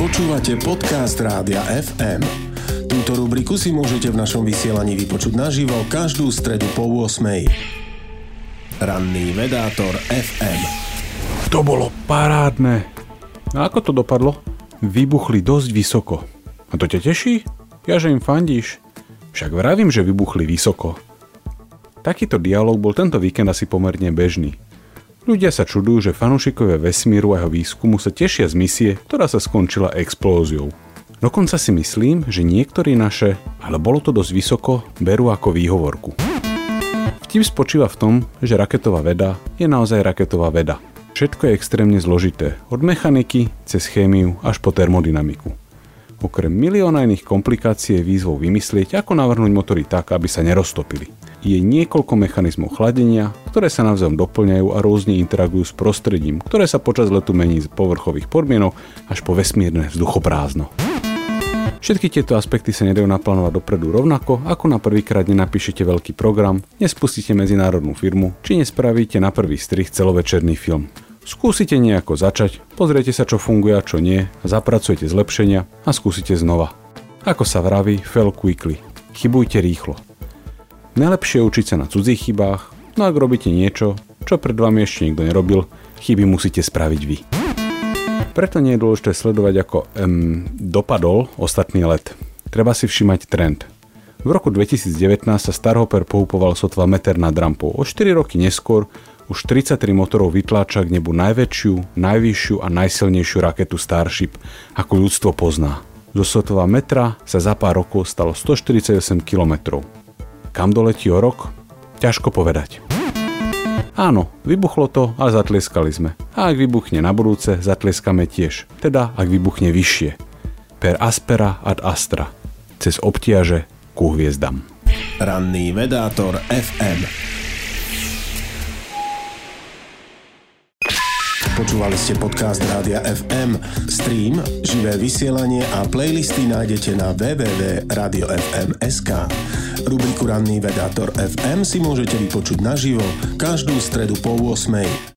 Počúvate podcast Rádia FM. Túto rubriku si môžete v našom vysielaní vypočuť naživo každú stredu po 8. Ranný vedátor FM. To bolo parádne. A ako to dopadlo? Vybuchli dosť vysoko. A to ťa teší? Ja, že im fandíš. Však vravím, že vybuchli vysoko. Takýto dialog bol tento víkend asi pomerne bežný. Ľudia sa čudujú, že fanúšikovia vesmíru a jeho výskumu sa tešia z misie, ktorá sa skončila explóziou. Dokonca si myslím, že niektorí naše, ale bolo to dosť vysoko, berú ako výhovorku. Vtip spočíva v tom, že raketová veda je naozaj raketová veda. Všetko je extrémne zložité, od mechaniky cez chémiu až po termodynamiku. Okrem milióna iných komplikácií je výzvou vymyslieť, ako navrhnúť motory tak, aby sa neroztopili. Je niekoľko mechanizmov chladenia, ktoré sa navzájom doplňajú a rôzne interagujú s prostredím, ktoré sa počas letu mení z povrchových podmienok až po vesmírne vzduchoprázdno. Všetky tieto aspekty sa nedajú naplánovať dopredu rovnako, ako na prvýkrát nenapíšete veľký program, nespustíte medzinárodnú firmu, či nespravíte na prvý strich celovečerný film. Skúsite nejako začať, pozriete sa čo funguje a čo nie, zapracujete zlepšenia a skúsite znova. Ako sa vraví, fail quickly. Chybujte rýchlo. Najlepšie učiť sa na cudzích chybách, no ak robíte niečo, čo pred vami ešte nikto nerobil, chyby musíte spraviť vy. Preto nie je dôležité sledovať, ako um, dopadol ostatný let. Treba si všimať trend. V roku 2019 sa Starhopper pohupoval sotva meter nad rampou. O 4 roky neskôr už 33 motorov vytláča k nebu najväčšiu, najvyššiu a najsilnejšiu raketu Starship, ako ľudstvo pozná. Zo sotva metra sa za pár rokov stalo 148 km. Kam doletí o rok? Ťažko povedať. Áno, vybuchlo to a zatlieskali sme. A ak vybuchne na budúce, zatlieskame tiež. Teda ak vybuchne vyššie. Per aspera ad astra. Cez obtiaže ku hviezdam. Ranný vedátor FM. Počúvali ste podcast Rádia FM. Stream, živé vysielanie a playlisty nájdete na www.radiofm.sk. Rubriku Ranný vedátor FM si môžete vypočuť naživo každú stredu po 8.